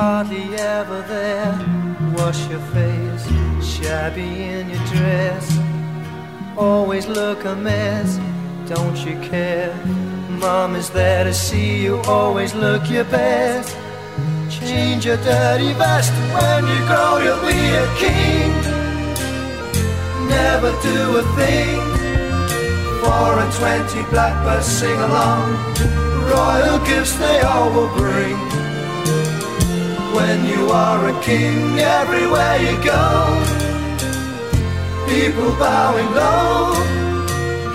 Hardly ever there. Wash your face, shabby in your dress. Always look a mess, don't you care? Mom is there to see you, always look your best. Change your dirty vest when you grow, you'll be a king. Never do a thing Four and twenty blackbirds sing along Royal gifts they all will bring When you are a king everywhere you go. People bowing low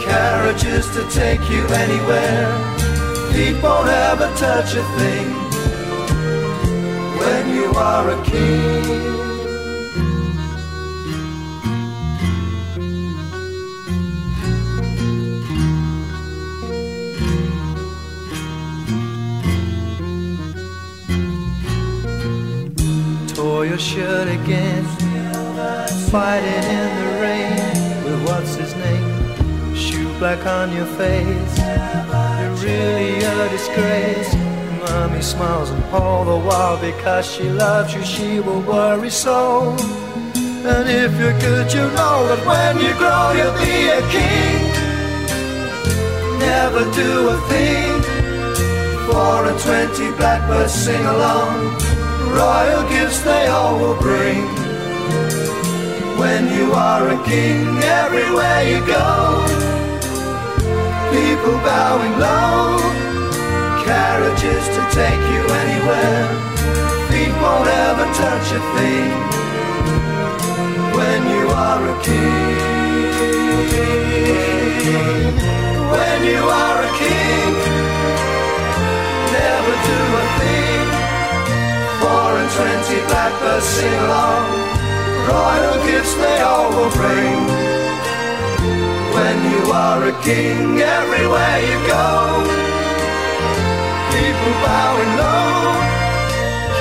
Carriages to take you anywhere. Feet won't ever touch a thing. When you are a king tore your shirt again. Fighting in the rain with what's his name? Shoe black on your face. You're really a disgrace. Mommy smiles and all the while because she loves you, she will worry so. And if you're good, you know that when you grow, you'll be a king. Never do a thing. for a twenty blackbirds sing along royal gifts they all will bring. When you are a king, everywhere you go, people bowing low, carriages to take you anywhere, feet won't ever touch a thing. When you are a king, when you are a king, never do a thing. Four and twenty blackbirds sing along. Royal gifts they all will bring. When you are a king, everywhere you go, people bowing low.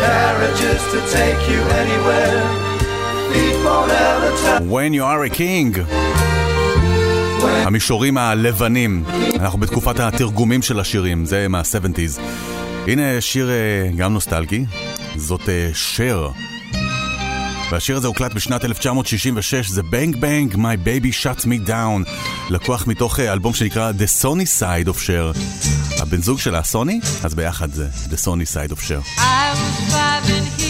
Carriages to take you anywhere. When you are a king. המישורים הלבנים. אנחנו בתקופת התרגומים של השירים, זה מה-70's. הנה שיר אה, גם נוסטלגי, זאת אה, שר. והשיר הזה הוקלט בשנת 1966, זה בנג בנג, My Baby Shut Me Down, לקוח מתוך אה, אלבום שנקרא The Sony Side of Cher. הבן זוג שלה סוני? אז ביחד זה The Sony Side of Cher. I was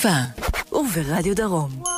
חיפה וברדיו דרום.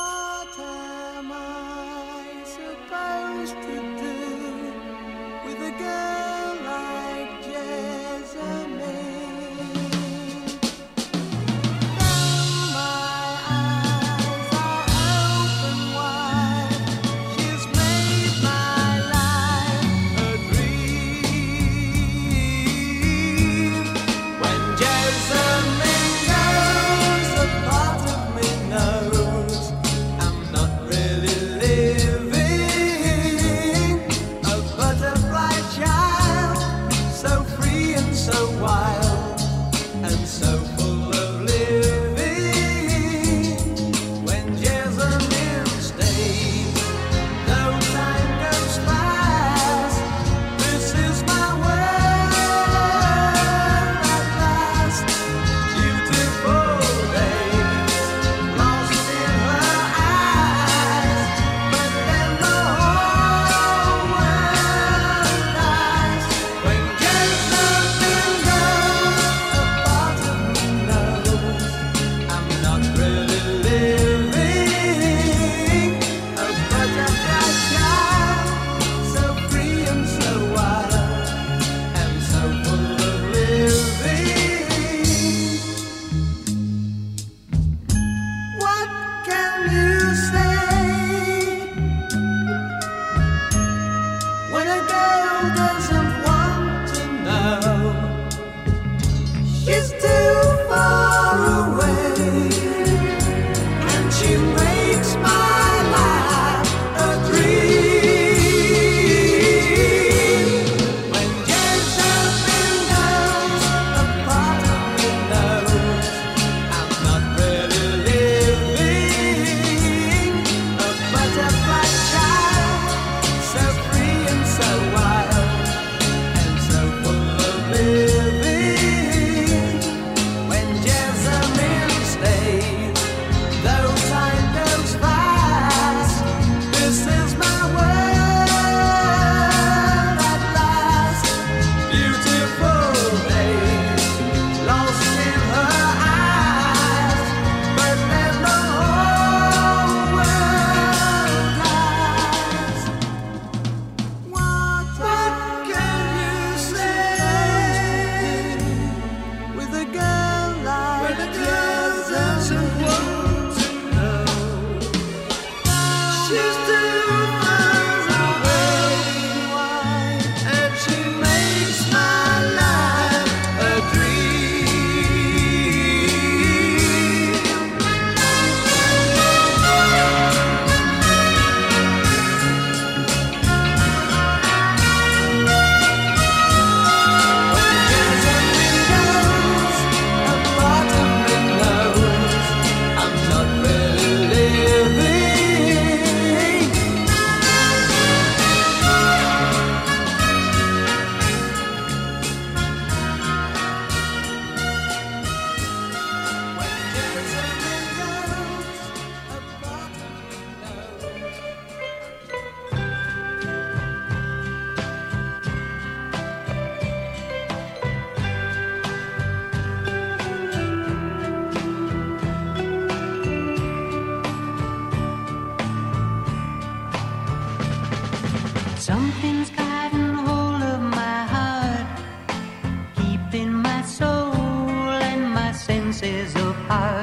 Senses apart.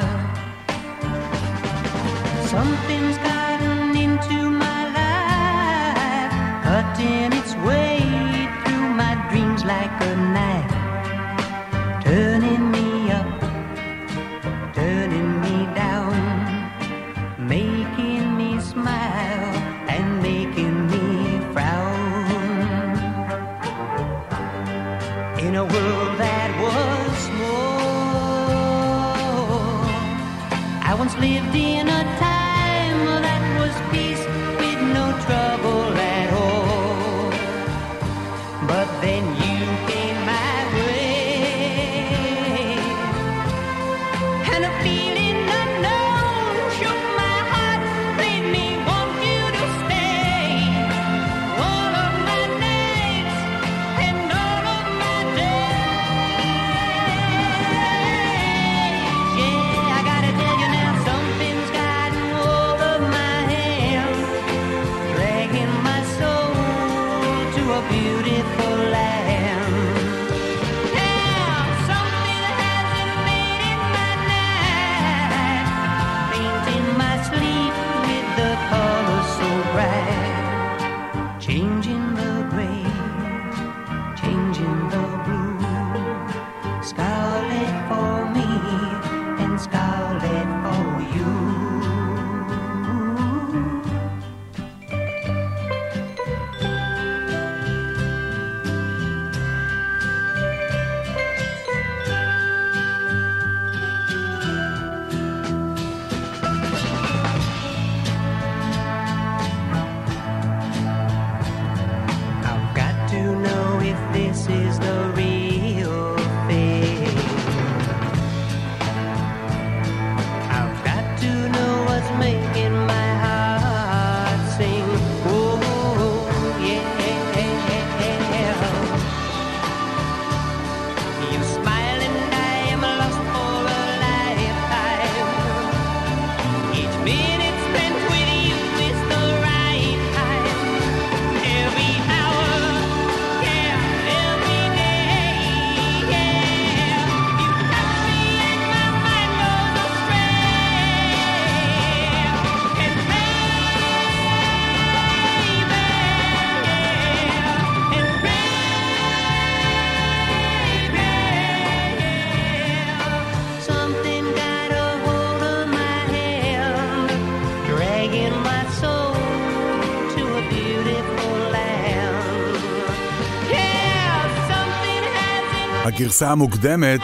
הגרסה המוקדמת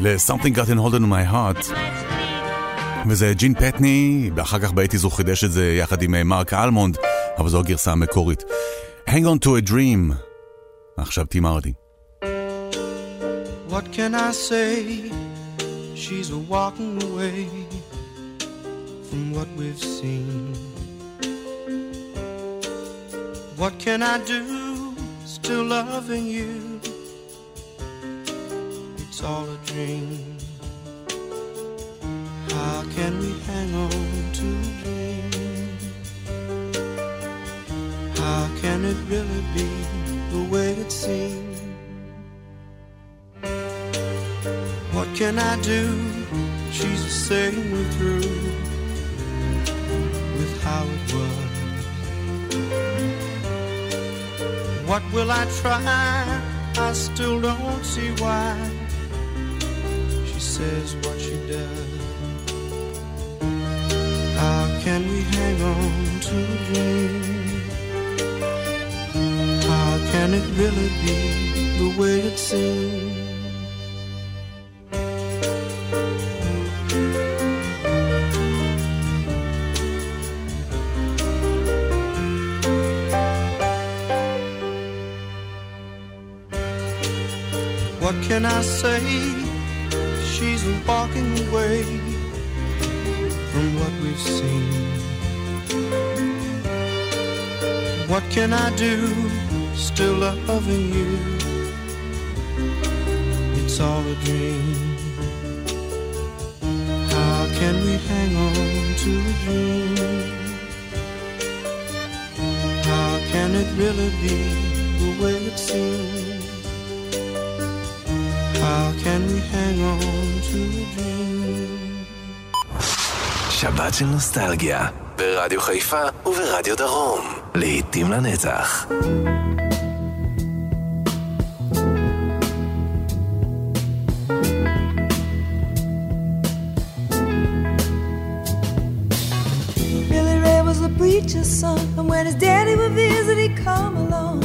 ל-Something Got in Hold on My Heart. וזה ג'ין פטני, ואחר כך באייטיז הוא חידש את זה יחד עם אה, מרק אלמונד, אבל זו הגרסה המקורית. Hang on to a dream. עכשיו ארדי. What can I say? She's a walking away from what we've seen. What can I do? Still loving you. It's all a dream. How can we hang on to a dream? How can it really be the way it seems? What can I do? She's saying me through with how it was. What will I try? I still don't see why says what she does. How can we hang on to a dream? How can it really be the way it seems? What can I say? Walking away from what we've seen. What can I do? Still loving you. It's all a dream. How can we hang on to a dream? How can it really be the way it seems? How can we hang on to a dream? שבת של נוסטלגיה, ברדיו חיפה וברדיו דרום, להיטים לנצח. preacher's son. And when his daddy would visit, he'd come along.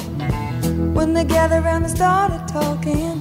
When they gathered around and started talking,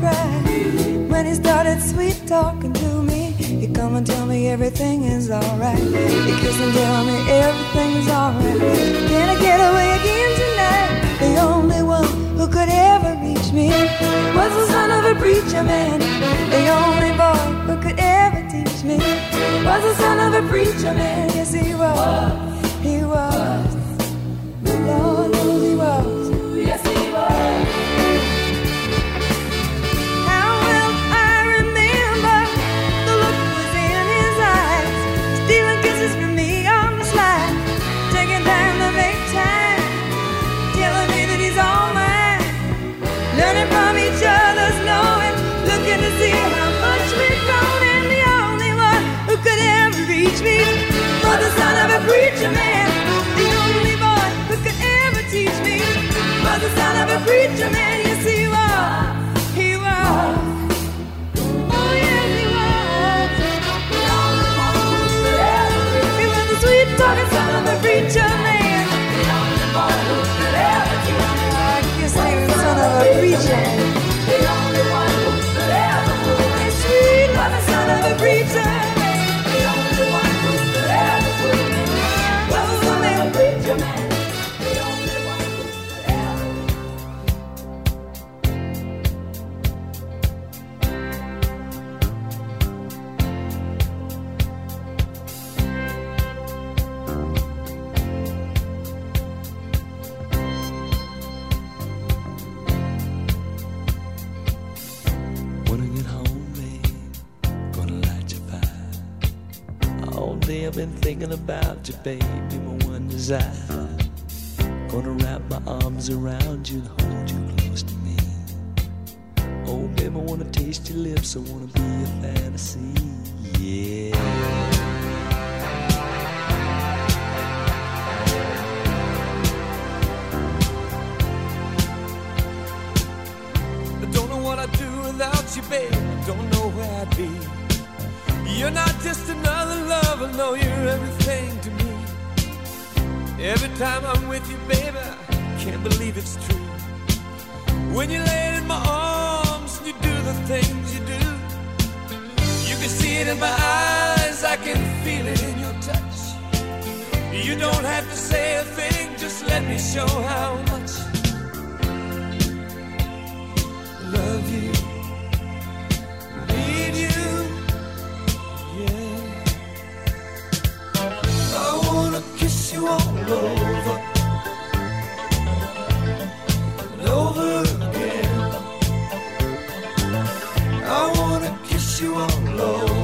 When he started sweet talking to me, he come and tell me everything is alright. He kiss and tell me everything is alright. Can I get away again tonight? The only one who could ever reach me was the son of a preacher man. The only boy who could ever teach me was the son of a preacher man. Yes, he was. He was. Preacher man. The only boy who could ever teach me was the son of a preacher man. Yes, he was. He was. Oh, yes, he was. He was the sweet talking son of a preacher man. I guess he was son of a preacher. He's baby, my one desire. Gonna wrap my arms around you and hold you close to me. Oh, baby, I wanna taste your lips. I wanna be a fantasy. Yeah. I don't know what I'd do without you, babe. I don't know where I'd be. You're not just another lover, no, you're everything to me. Every time I'm with you, baby, I can't believe it's true. When you lay in my arms and you do the things you do, you can see it in my eyes, I can feel it in your touch. You don't have to say a thing, just let me show how much I love you, kiss you all over, and over again. I wanna kiss you all over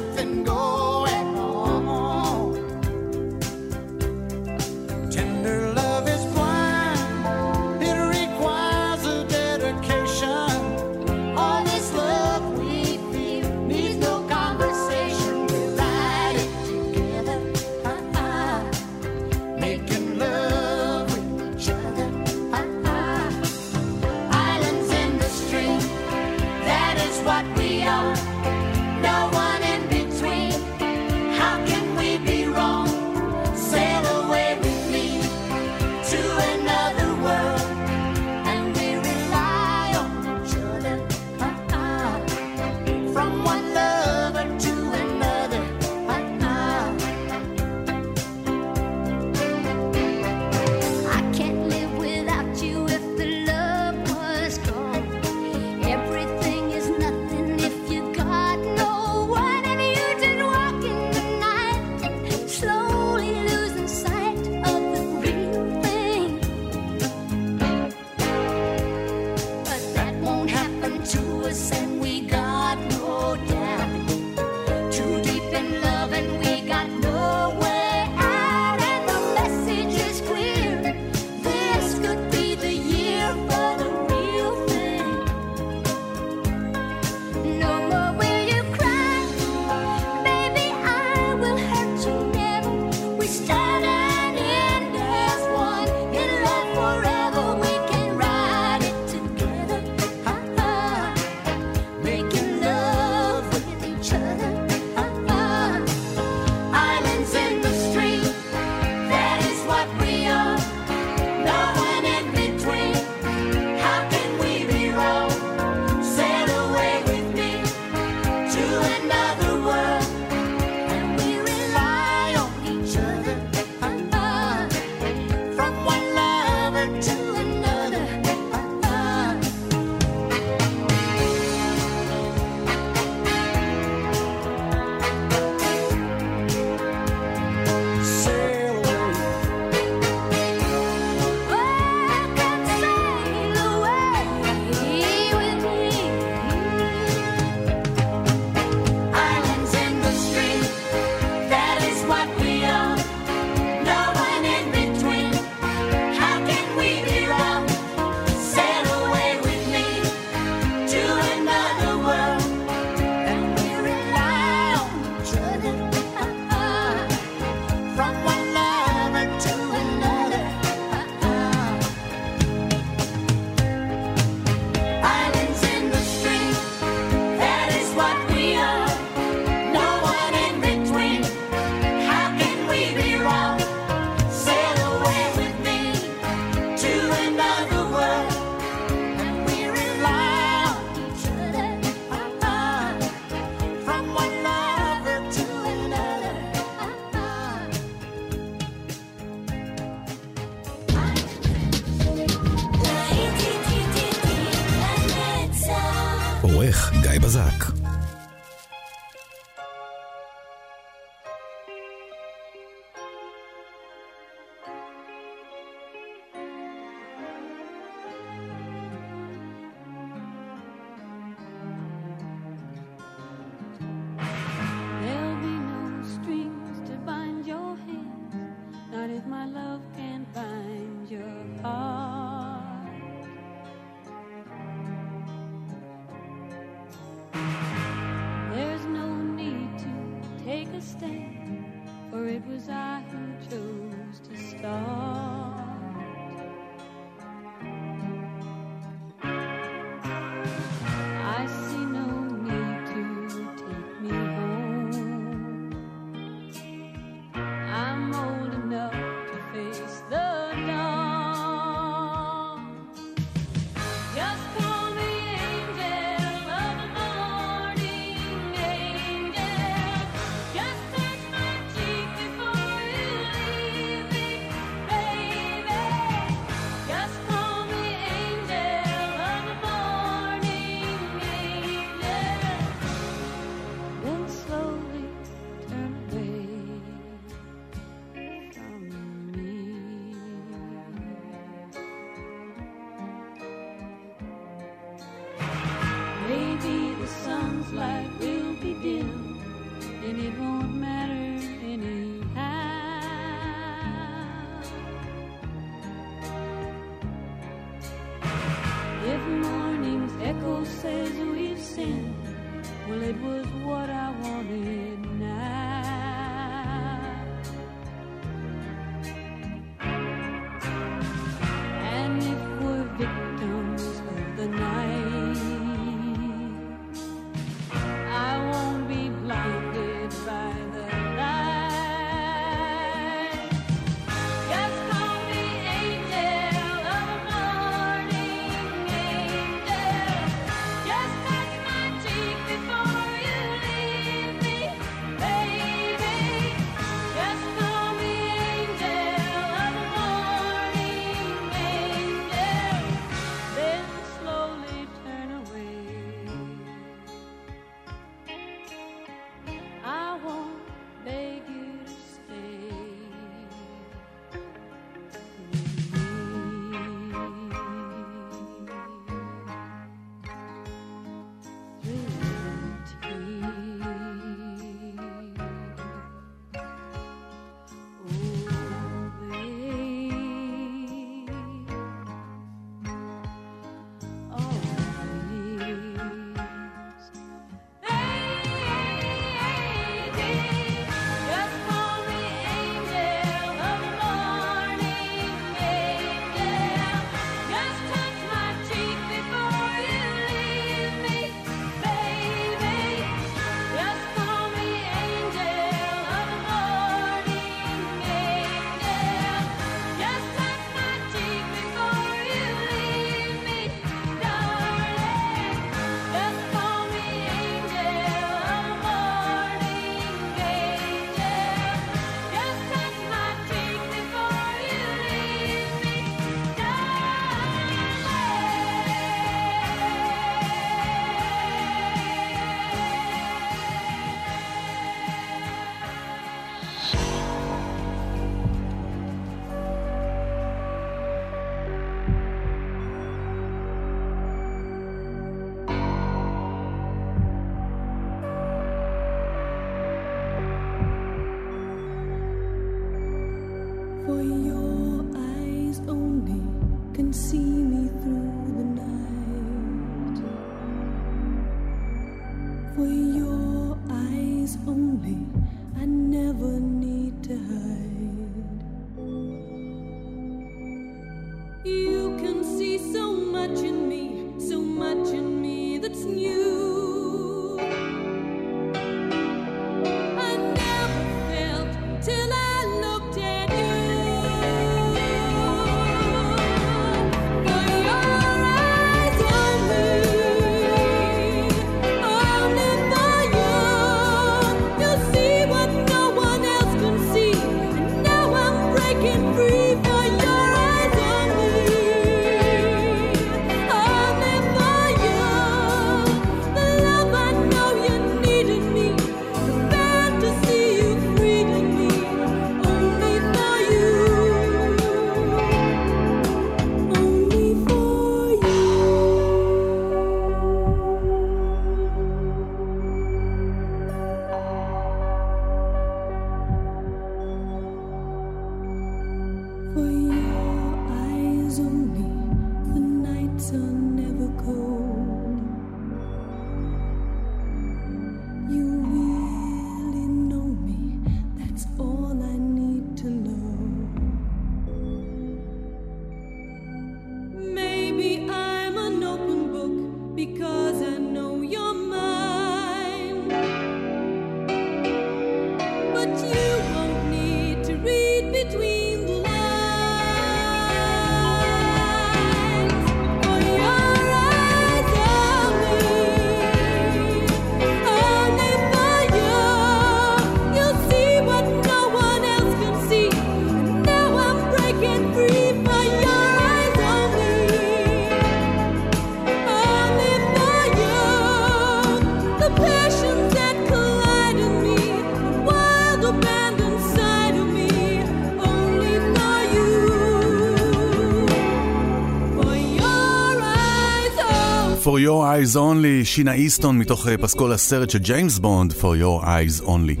Eyes Only, שינה איסטון מתוך אה, פסקול הסרט של ג'יימס בונד, For Your Eyes Only.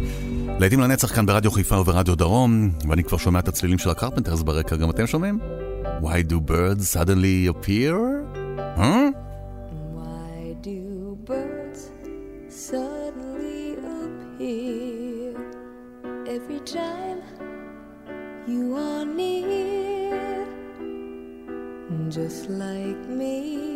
לעתים לנצח כאן ברדיו חיפה וברדיו דרום, ואני כבר שומע את הצלילים של הקרפנטרס ברקע, גם אתם שומעים? Why do birds suddenly appear? Huh? Why do birds suddenly appear every time you are near? Just like me.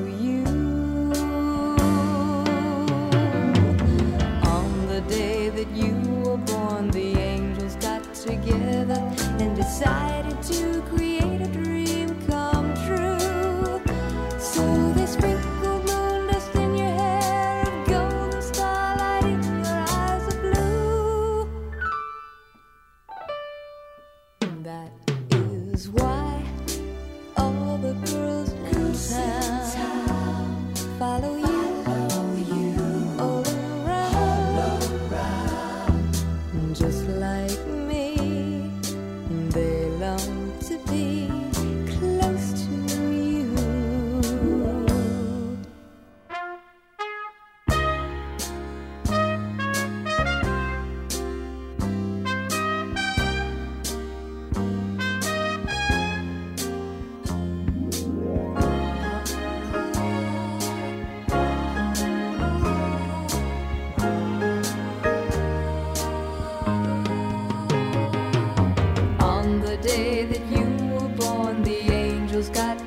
the day that you were born, the angels got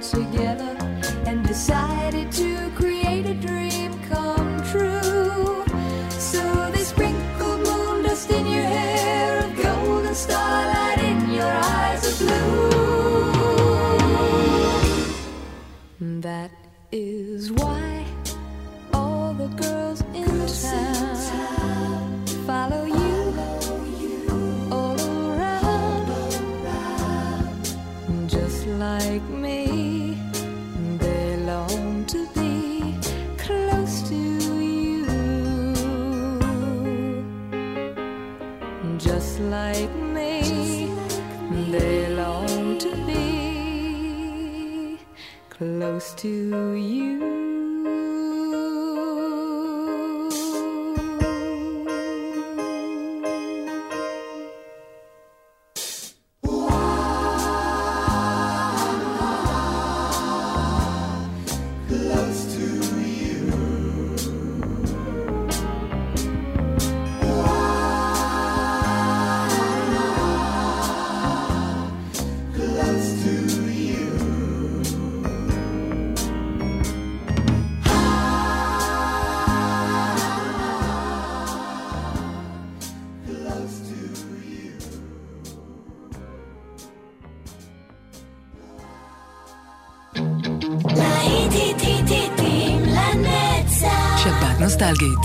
to you.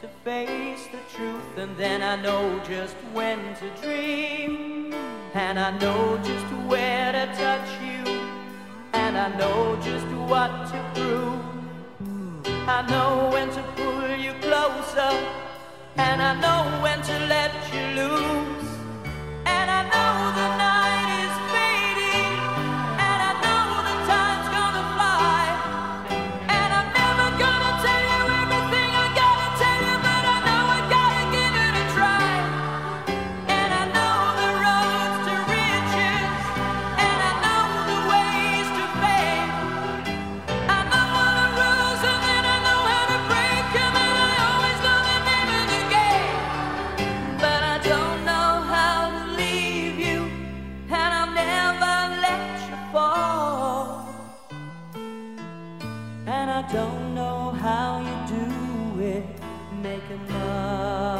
to face the truth, and then I know just when to dream. how you do it. Make a.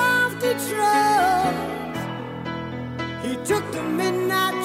South Detroit. He took the midnight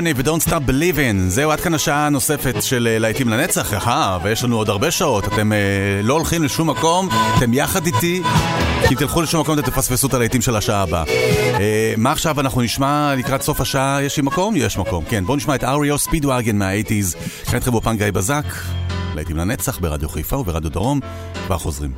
Journey ו-Don't Stop Believing. זהו, עד כאן השעה הנוספת של אה, להיטים לנצח. אהה, ויש לנו עוד הרבה שעות. אתם אה, לא הולכים לשום מקום, אתם יחד איתי. כי אם תלכו לשום מקום אתם תפספסו את הלהיטים של השעה הבאה. אה, מה עכשיו אנחנו נשמע לקראת סוף השעה? יש לי מקום? יש מקום, כן. בואו נשמע את אריו ספידוואגן מה-80's. כאן איתכם באופן גיא בזק. להיטים לנצח ברדיו חיפה וברדיו דרום. כבר חוזרים.